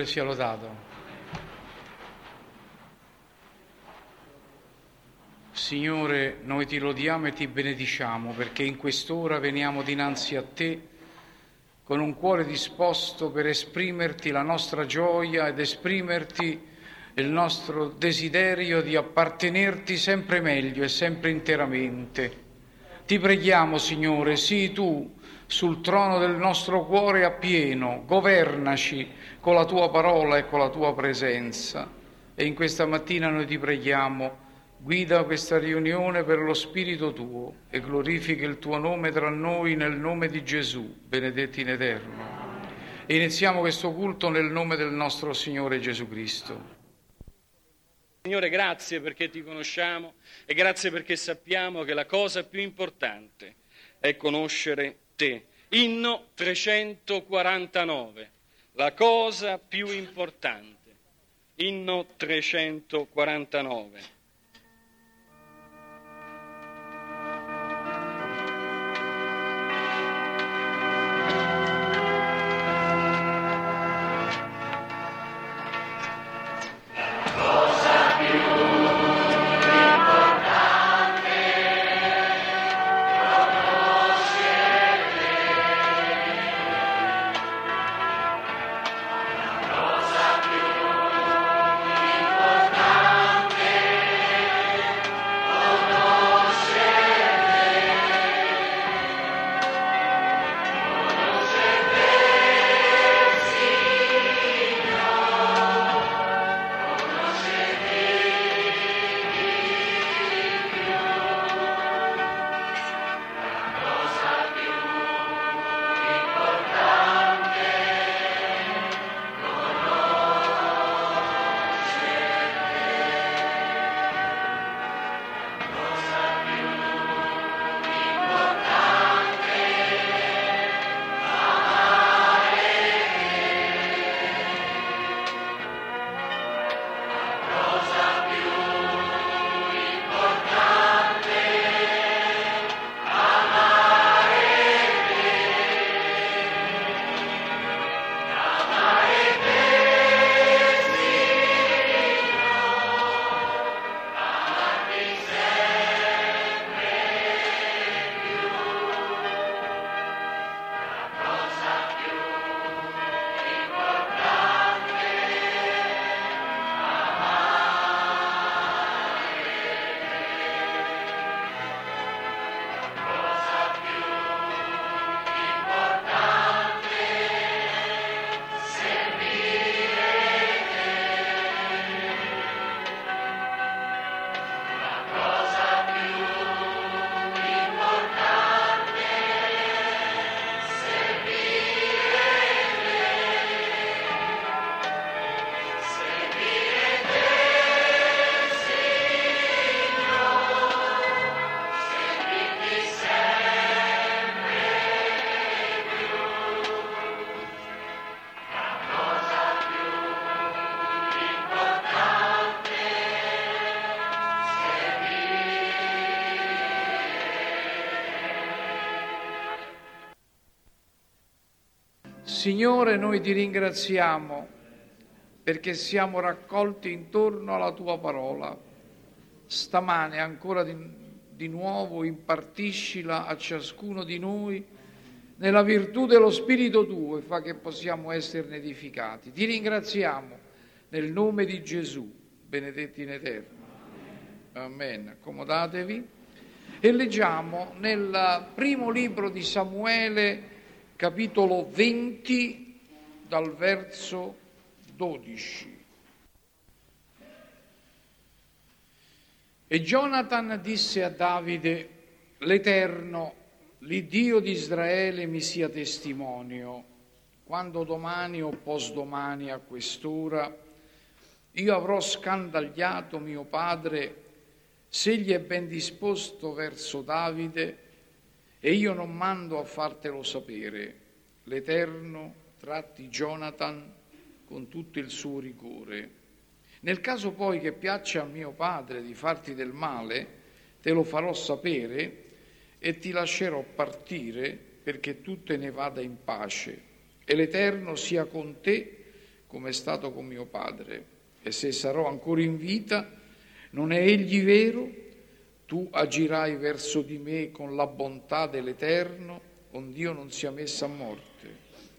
Signore sia lodato. Signore, noi ti lodiamo e ti benediciamo perché in quest'ora veniamo dinanzi a te con un cuore disposto per esprimerti la nostra gioia ed esprimerti il nostro desiderio di appartenerti sempre meglio e sempre interamente. Ti preghiamo, Signore, sii tu sul trono del nostro cuore appieno, governaci con la tua parola e con la tua presenza. E in questa mattina noi ti preghiamo, guida questa riunione per lo Spirito tuo e glorifica il tuo nome tra noi nel nome di Gesù, benedetti in eterno. E iniziamo questo culto nel nome del nostro Signore Gesù Cristo. Signore, grazie perché ti conosciamo e grazie perché sappiamo che la cosa più importante è conoscere te. Inno 349, la cosa più importante. Inno 349. Signore, noi ti ringraziamo perché siamo raccolti intorno alla tua parola. Stamane ancora di, di nuovo impartiscila a ciascuno di noi nella virtù dello Spirito tuo e fa che possiamo esserne edificati. Ti ringraziamo nel nome di Gesù, benedetti in eterno. Amen. Accomodatevi. E leggiamo nel primo libro di Samuele, capitolo 20 dal verso 12. E Jonathan disse a Davide, l'Eterno, l'Iddio di Israele mi sia testimonio, quando domani o posdomani a quest'ora io avrò scandagliato mio padre se egli è ben disposto verso Davide e io non mando a fartelo sapere. L'Eterno tratti Jonathan con tutto il suo rigore. Nel caso poi che piaccia a mio padre di farti del male, te lo farò sapere e ti lascerò partire perché tu te ne vada in pace e l'Eterno sia con te come è stato con mio padre. E se sarò ancora in vita, non è egli vero? Tu agirai verso di me con la bontà dell'Eterno, onde Dio non sia messa a morte,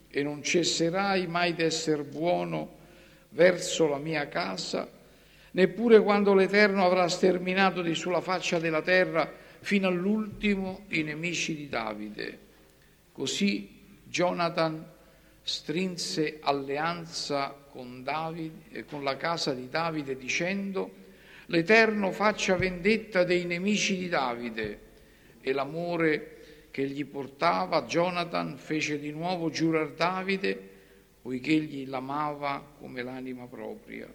e non cesserai mai d'essere buono verso la mia casa, neppure quando l'Eterno avrà sterminato di sulla faccia della terra fino all'ultimo i nemici di Davide. Così Jonathan strinse alleanza con, Davide, con la casa di Davide dicendo l'Eterno faccia vendetta dei nemici di Davide e l'amore che gli portava Jonathan fece di nuovo giurare Davide poiché egli l'amava come l'anima propria.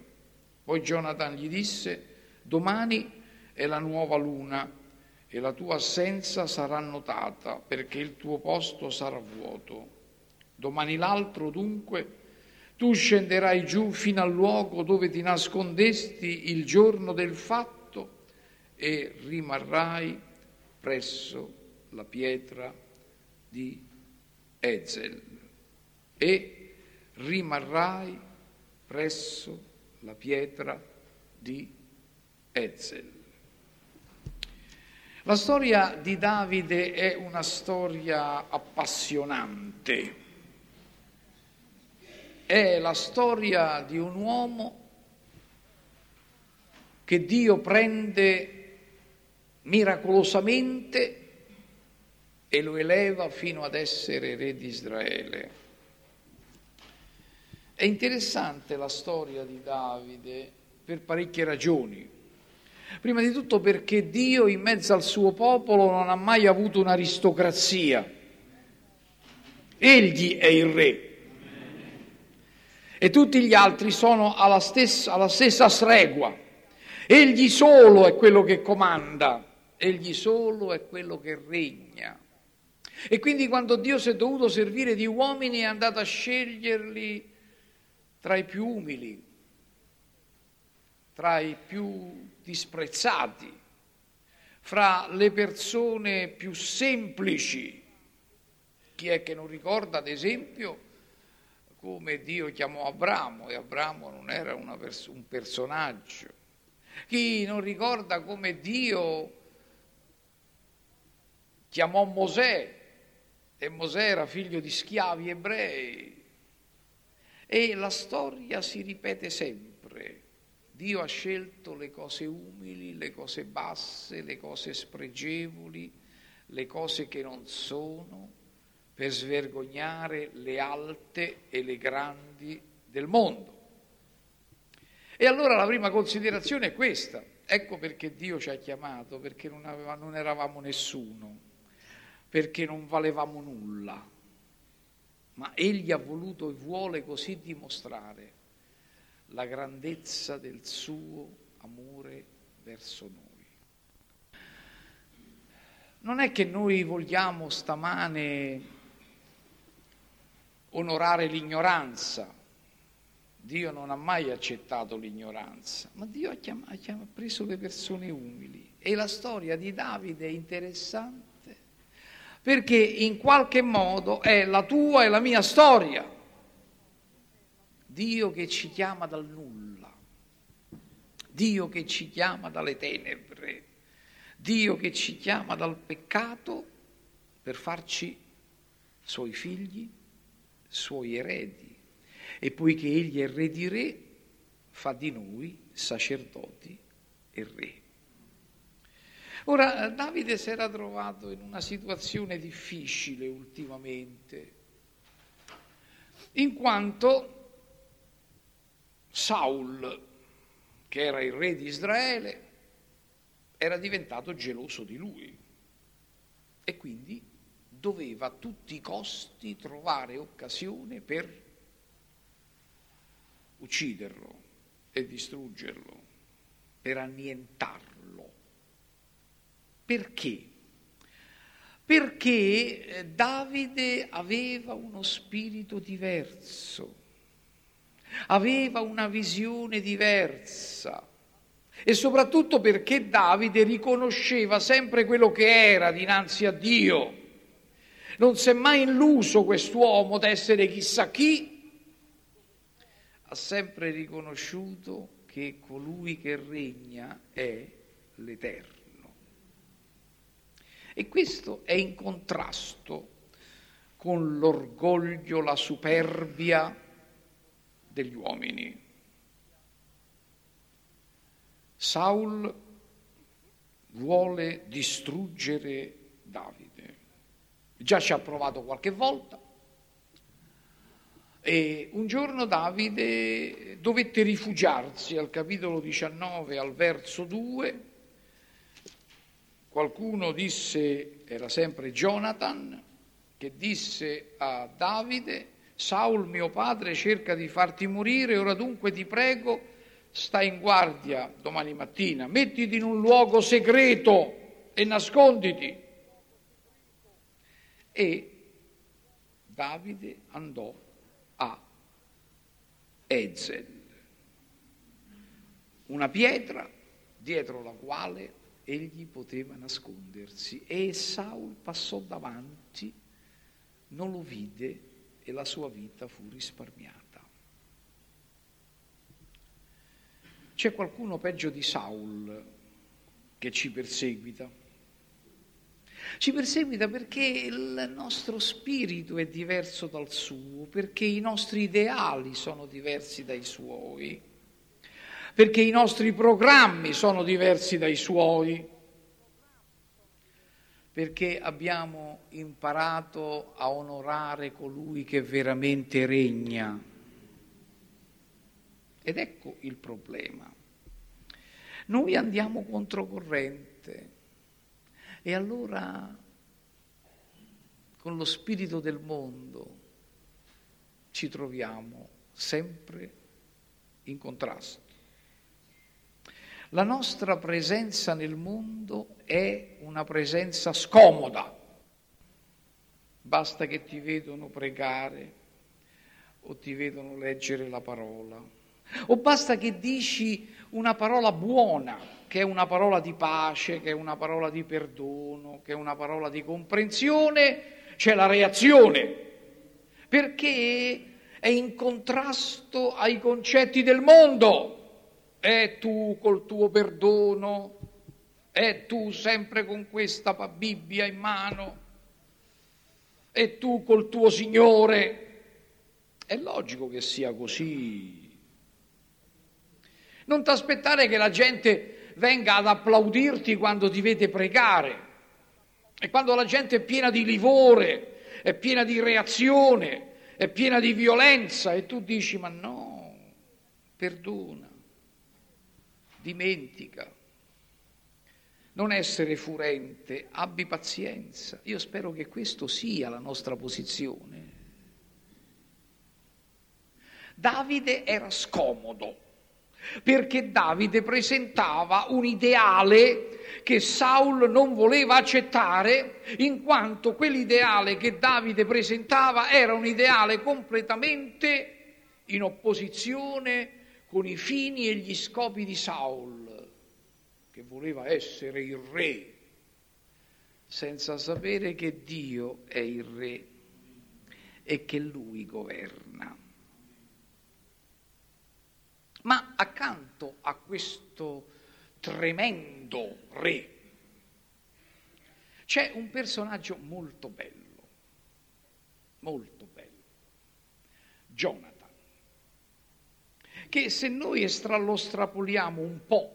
Poi Jonathan gli disse domani è la nuova luna e la tua assenza sarà notata perché il tuo posto sarà vuoto. Domani l'altro dunque tu scenderai giù fino al luogo dove ti nascondesti il giorno del fatto e rimarrai presso la pietra di Ezel e rimarrai presso la pietra di Ezel. La storia di Davide è una storia appassionante è la storia di un uomo che Dio prende miracolosamente e lo eleva fino ad essere re di Israele. È interessante la storia di Davide per parecchie ragioni. Prima di tutto perché Dio in mezzo al suo popolo non ha mai avuto un'aristocrazia. Egli è il re e tutti gli altri sono alla stessa, alla stessa stregua. Egli solo è quello che comanda, egli solo è quello che regna. E quindi quando Dio si è dovuto servire di uomini è andato a sceglierli tra i più umili, tra i più disprezzati, fra le persone più semplici. Chi è che non ricorda, ad esempio, come Dio chiamò Abramo e Abramo non era pers- un personaggio. Chi non ricorda come Dio chiamò Mosè e Mosè era figlio di schiavi ebrei. E la storia si ripete sempre. Dio ha scelto le cose umili, le cose basse, le cose spregevoli, le cose che non sono per svergognare le alte e le grandi del mondo. E allora la prima considerazione è questa. Ecco perché Dio ci ha chiamato, perché non, aveva, non eravamo nessuno, perché non valevamo nulla, ma Egli ha voluto e vuole così dimostrare la grandezza del suo amore verso noi. Non è che noi vogliamo stamane onorare l'ignoranza. Dio non ha mai accettato l'ignoranza, ma Dio ha, chiamato, ha, preso le persone umili. E la storia di Davide è interessante perché in qualche modo è la tua e la mia storia. Dio che ci chiama dal nulla, Dio che ci chiama dalle tenebre, Dio che ci chiama dal peccato per farci suoi figli suoi eredi. E poiché egli è re di re, fa di noi sacerdoti e re. Ora, Davide si era trovato in una situazione difficile ultimamente, in quanto Saul, che era il re di Israele, era diventato geloso di lui e quindi doveva a tutti i costi trovare occasione per ucciderlo. e distruggerlo, per annientarlo. Perché? Perché eh, Davide aveva uno spirito diverso, aveva una visione diversa e soprattutto perché Davide riconosceva sempre quello che era dinanzi a Dio. Non si è mai illuso quest'uomo d'essere chissà chi, ha sempre riconosciuto che colui che regna è l'Eterno. E questo è in contrasto con l'orgoglio, la superbia degli uomini. Saul vuole distruggere. Già ci ha provato qualche volta. E un giorno Davide dovette rifugiarsi al capitolo 19, al verso 2. Qualcuno disse, era sempre Jonathan, che disse a Davide, Saul mio padre cerca di farti morire, ora dunque ti prego sta in guardia domani mattina, mettiti in un luogo segreto e nasconditi. E Davide andò a Ezel, una pietra dietro la quale egli poteva nascondersi e Saul passò davanti, non lo vide e la sua vita fu risparmiata. C'è qualcuno peggio di Saul che ci perseguita. Ci perseguita perché il nostro spirito è diverso dal suo, perché i nostri ideali sono diversi dai suoi, perché i nostri programmi sono diversi dai suoi, perché abbiamo imparato a onorare colui che veramente regna ed ecco il problema. Noi andiamo controcorrente e allora con lo spirito del mondo ci troviamo sempre in contrasto. La nostra presenza nel mondo è una presenza scomoda. Basta che ti vedono pregare o ti vedono leggere la parola o basta che dici una parola buona, che è una parola di pace, che è una parola di perdono, che è una parola di comprensione, c'è la reazione, perché è in contrasto ai concetti del mondo. E tu col tuo perdono, e tu sempre con questa Bibbia in mano, e tu col tuo Signore. È logico che sia così. Non ti aspettare che la gente venga ad applaudirti quando ti vede pregare. E quando la gente è piena di livore, è piena di reazione, è piena di violenza e tu dici ma no, perdona, dimentica, non essere furente, abbi pazienza. Io spero che questo sia la nostra posizione. Davide era scomodo perché Davide presentava un ideale che Saul non voleva accettare, in quanto quell'ideale che Davide presentava era un ideale completamente in opposizione con i fini e gli scopi di Saul, che voleva essere il re, senza sapere che Dio è il re e che lui governa. Ma accanto a questo tremendo re c'è un personaggio molto bello, molto bello, Jonathan, che se noi lo strapoliamo un po'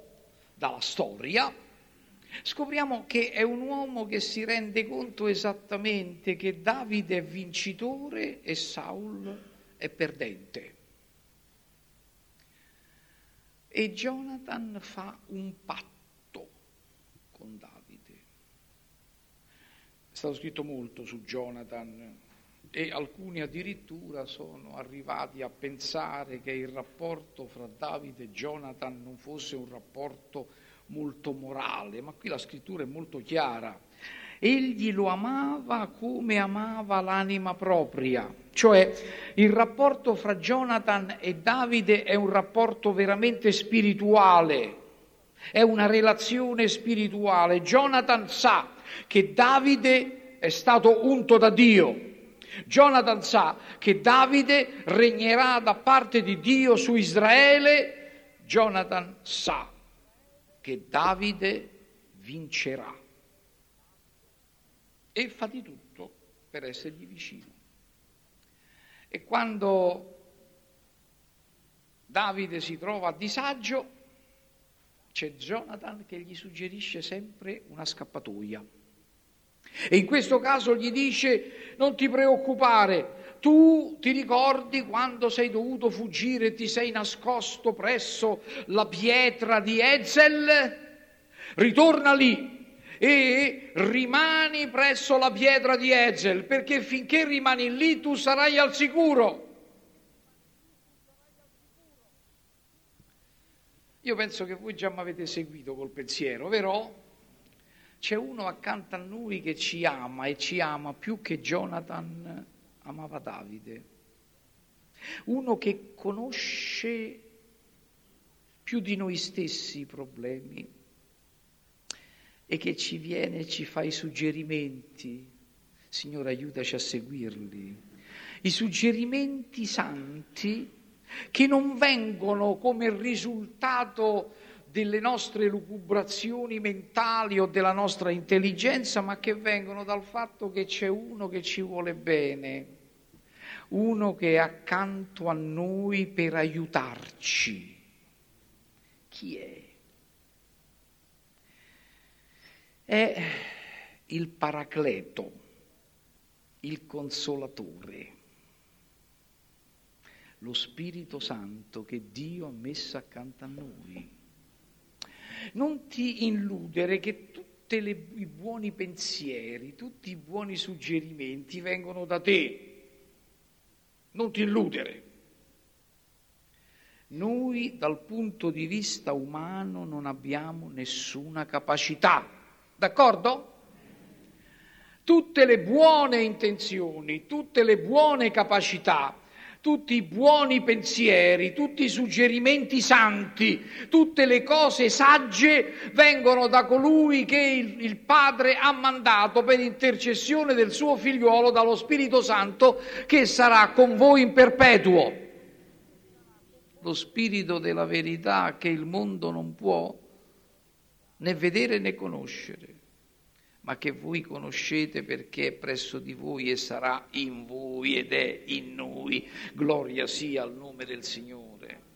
dalla storia, scopriamo che è un uomo che si rende conto esattamente che Davide è vincitore e Saul è perdente. E Jonathan fa un patto con Davide. È stato scritto molto su Jonathan, e alcuni addirittura sono arrivati a pensare che il rapporto fra Davide e Jonathan non fosse un rapporto molto morale, ma qui la scrittura è molto chiara. Egli lo amava come amava l'anima propria, cioè il rapporto fra Jonathan e Davide è un rapporto veramente spirituale, è una relazione spirituale. Jonathan sa che Davide è stato unto da Dio Jonathan sa che Davide regnerà da parte di Dio su Israele. Jonathan sa che Davide vincerà e fa di tutto per essergli vicino. E quando Davide si trova a disagio, c'è Jonathan che gli suggerisce sempre una scappatoia. E in questo caso gli dice non ti preoccupare, tu ti ricordi quando sei dovuto fuggire e ti sei nascosto presso la pietra di Ezel? Ritorna lì e rimani presso la pietra di Ezel, perché finché rimani lì tu sarai al sicuro. Io penso che voi già mi avete seguito col pensiero, vero? c'è uno accanto a noi che ci ama e ci ama più che Jonathan amava Davide. Uno che conosce più di noi stessi i problemi e che ci viene e ci fa i suggerimenti. Signore, aiutaci a seguirli. I suggerimenti santi che non vengono come risultato delle nostre lucubrazioni mentali o della nostra intelligenza, ma che vengono dal fatto che c'è uno che ci vuole bene, uno che è accanto a noi per aiutarci. Chi è? È il Paracleto, il Consolatore, lo Spirito Santo che Dio ha messo accanto a noi non ti illudere che tutti i buoni pensieri, tutti i buoni suggerimenti vengono da te. Non ti illudere. Noi dal punto di vista umano non abbiamo nessuna capacità, d'accordo? Tutte le buone intenzioni, tutte le buone capacità tutti i buoni pensieri, tutti i suggerimenti santi, tutte le cose sagge vengono da colui che il, il, Padre ha mandato per intercessione del suo figliuolo dallo Spirito Santo che sarà con voi in perpetuo. Lo Spirito della verità che il mondo non può né vedere né conoscere ma che voi conoscete perché è presso di voi e sarà in voi ed è in noi. Gloria sia al nome del Signore.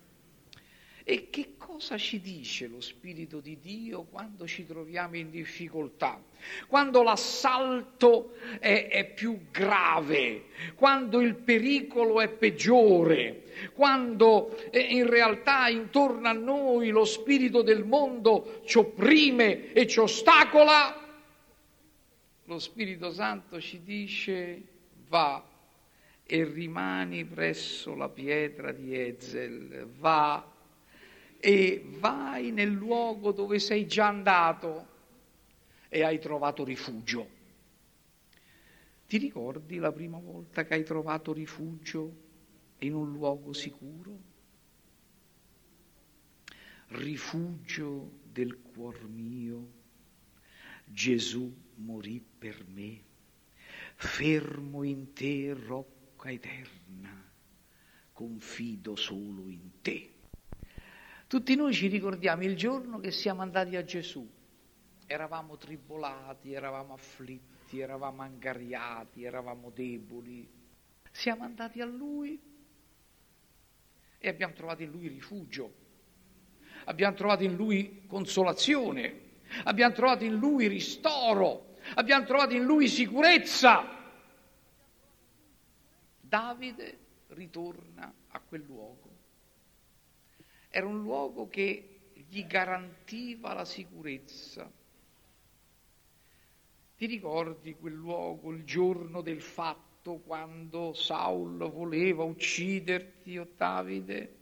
E che cosa ci dice lo Spirito di Dio quando ci troviamo in difficoltà? Quando l'assalto è, è più grave, quando il pericolo è peggiore, quando eh, in realtà intorno a noi lo spirito del mondo ci opprime e ci ostacola, lo Spirito Santo ci dice va e rimani presso la pietra di Ezel, va e vai nel luogo dove sei già andato e hai trovato rifugio. Ti ricordi la prima volta che hai trovato rifugio in un luogo sicuro? Rifugio del cuor mio, Gesù morì per me, fermo in te, rocca eterna, confido solo in te. Tutti noi ci ricordiamo il giorno che siamo andati a Gesù, eravamo tribolati, eravamo afflitti, eravamo angariati, eravamo deboli, siamo andati a Lui e abbiamo trovato in Lui rifugio, abbiamo trovato in Lui consolazione, abbiamo trovato in Lui ristoro, abbiamo trovato in lui sicurezza. Davide ritorna a quel luogo. Era un luogo che gli garantiva la sicurezza. Ti ricordi quel luogo, il giorno del fatto, quando Saul voleva ucciderti, o Davide?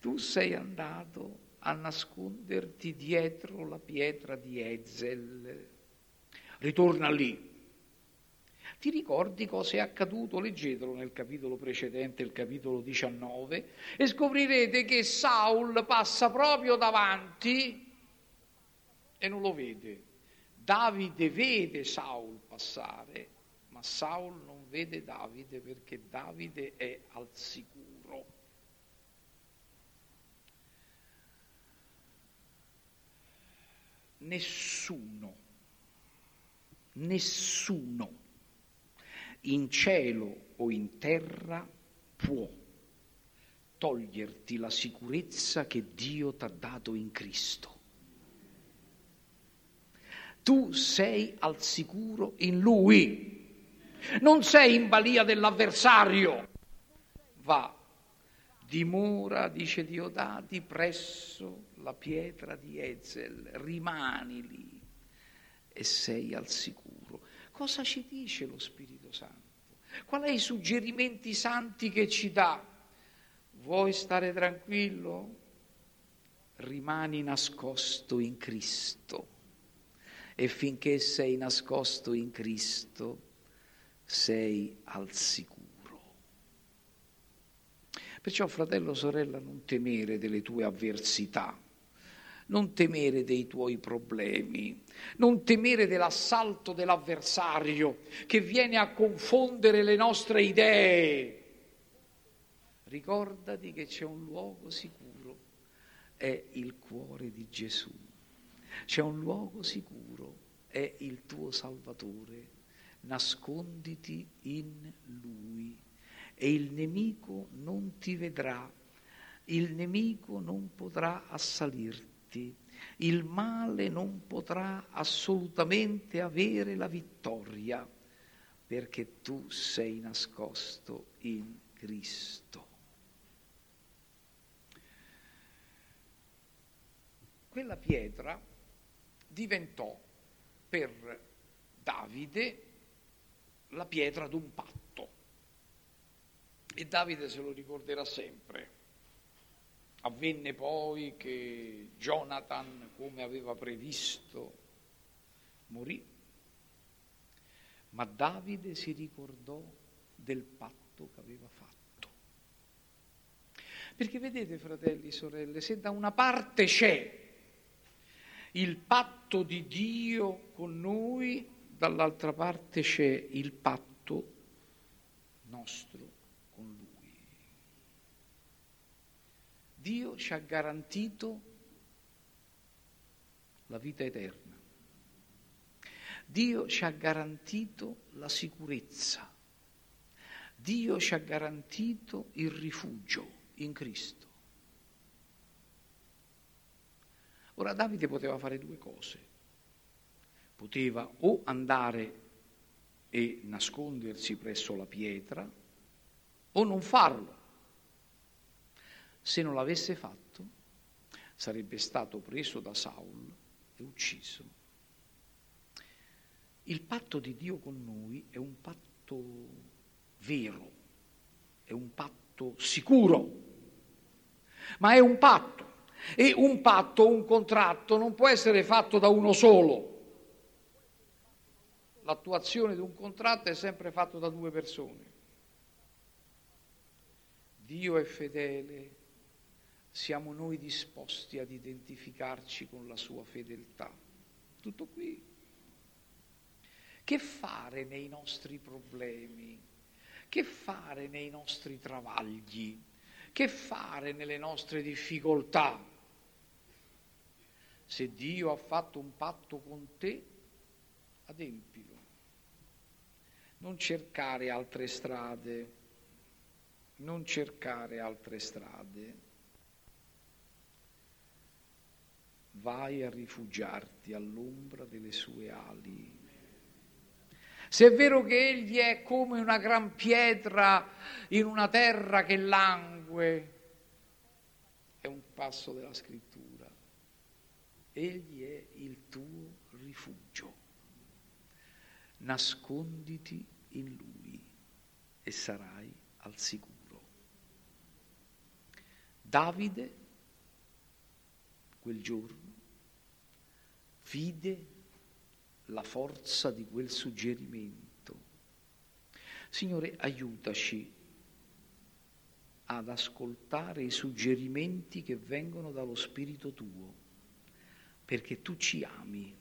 Tu sei andato a nasconderti dietro la pietra di Ezel. Ritorna lì. Ti ricordi cosa è accaduto? Leggetelo nel capitolo precedente, il capitolo 19, e scoprirete che Saul passa proprio davanti e non lo vede. Davide vede Saul passare, ma Saul non vede Davide perché Davide è al sicuro. Nessuno, nessuno in cielo o in terra può toglierti la sicurezza che Dio ti ha dato in Cristo. Tu sei al sicuro in Lui, non sei in balia dell'avversario. Va, dimora, dice Diodati, presso la pietra di Ezel, rimani lì e sei al sicuro. Cosa ci dice lo Spirito Santo? Qual è i suggerimenti santi che ci dà? Vuoi stare tranquillo? Rimani nascosto in Cristo e finché sei nascosto in Cristo sei al sicuro. Perciò, fratello, sorella, non temere delle tue avversità, non temere dei tuoi problemi, non temere dell'assalto dell'avversario che viene a confondere le nostre idee. Ricordati che c'è un luogo sicuro, è il cuore di Gesù. C'è un luogo sicuro, è il tuo Salvatore. Nasconditi in Lui e il nemico non ti vedrà, il nemico non potrà assalirti, il male non potrà assolutamente avere la vittoria perché tu sei nascosto in Cristo. Quella pietra diventò per Davide la pietra d'un patto. E Davide se lo ricorderà sempre. Avvenne poi che Jonathan, come aveva previsto, morì, ma Davide si ricordò del patto che aveva fatto. Perché vedete, fratelli e sorelle, se da una parte c'è il patto di Dio con noi, dall'altra parte c'è il patto nostro con Lui. Dio ci ha garantito la vita eterna. Dio ci ha garantito la sicurezza. Dio ci ha garantito il rifugio in Cristo. Ora Davide poteva fare due cose. Poteva o andare e nascondersi presso la pietra o non farlo. Se non l'avesse fatto, sarebbe stato preso da Saul e ucciso. Il patto di Dio con noi è un patto vero, è un patto sicuro, ma è un patto e un patto, un contratto non può essere fatto da uno solo. L'attuazione di un contratto è sempre fatto da due persone. Dio è fedele, siamo noi disposti ad identificarci con la sua fedeltà. Tutto qui. Che fare nei nostri problemi? Che fare nei nostri travagli? Che fare nelle nostre difficoltà? Se Dio ha fatto un patto con te, adempilo. Non cercare altre strade, non cercare altre strade. Vai a rifugiarti all'ombra delle sue ali. Se è vero che egli è come una gran pietra in una terra che langue, è un passo della scrittura. Egli è il tuo rifugio. nasconditi in lui e sarai al sicuro. Davide, quel giorno, vide la forza di quel suggerimento. Signore, aiutaci ad ascoltare i suggerimenti che vengono dallo Spirito tuo, perché tu ci ami.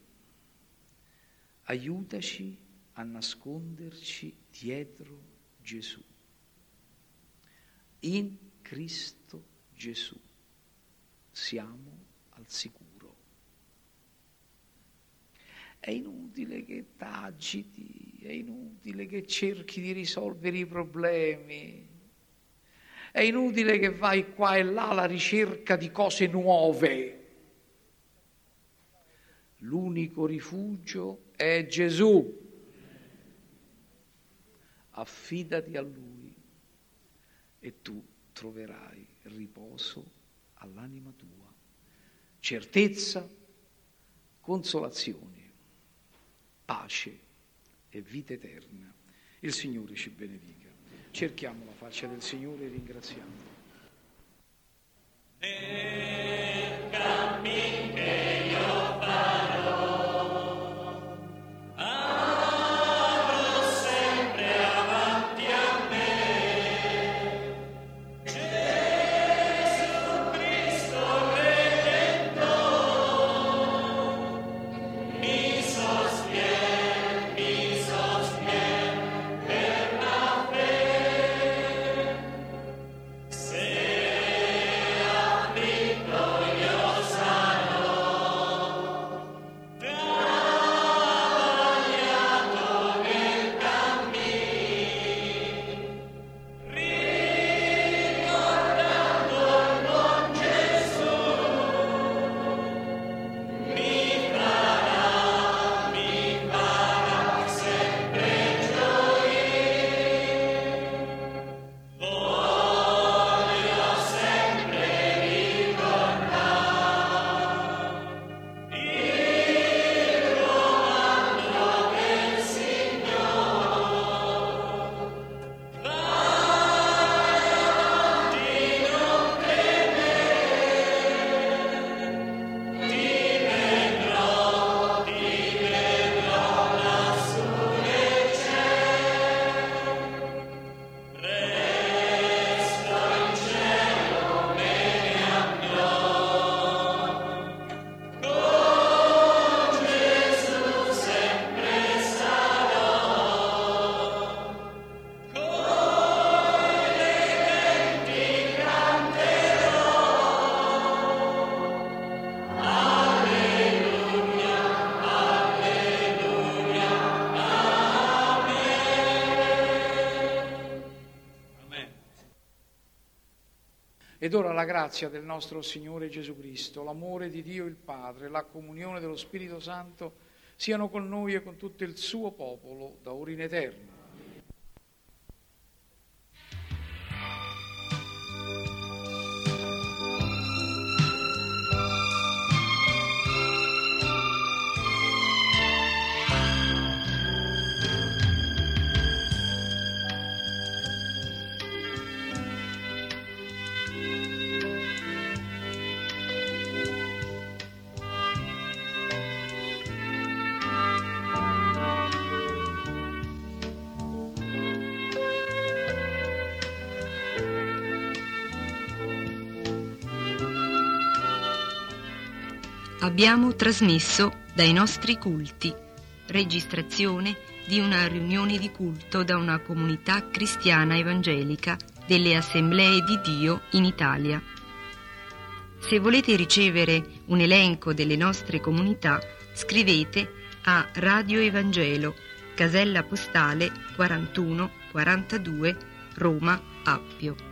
Aiutaci a nasconderci dietro Gesù. In Cristo Gesù siamo sicuro. È inutile che t'agiti, è inutile che cerchi di risolvere i problemi, è inutile che vai qua e là alla ricerca di cose nuove. L'unico rifugio è Gesù. Affidati a Lui e tu troverai riposo all'anima tua, certezza, consolazione pace e vita eterna. Il Signore ci benedica. Cerchiamo la faccia del Signore e ringraziamo. Nel cammin Ed ora la grazia del nostro Signore Gesù Cristo, l'amore di Dio il Padre, la comunione dello Spirito Santo siano con noi e con tutto il suo popolo da ora in eterno. Abbiamo trasmesso dai nostri culti, registrazione di una riunione di culto da una comunità cristiana evangelica delle Assemblee di Dio in Italia. Se volete ricevere un elenco delle nostre comunità, scrivete a Radio Evangelo, casella postale 41 42 Roma Appio.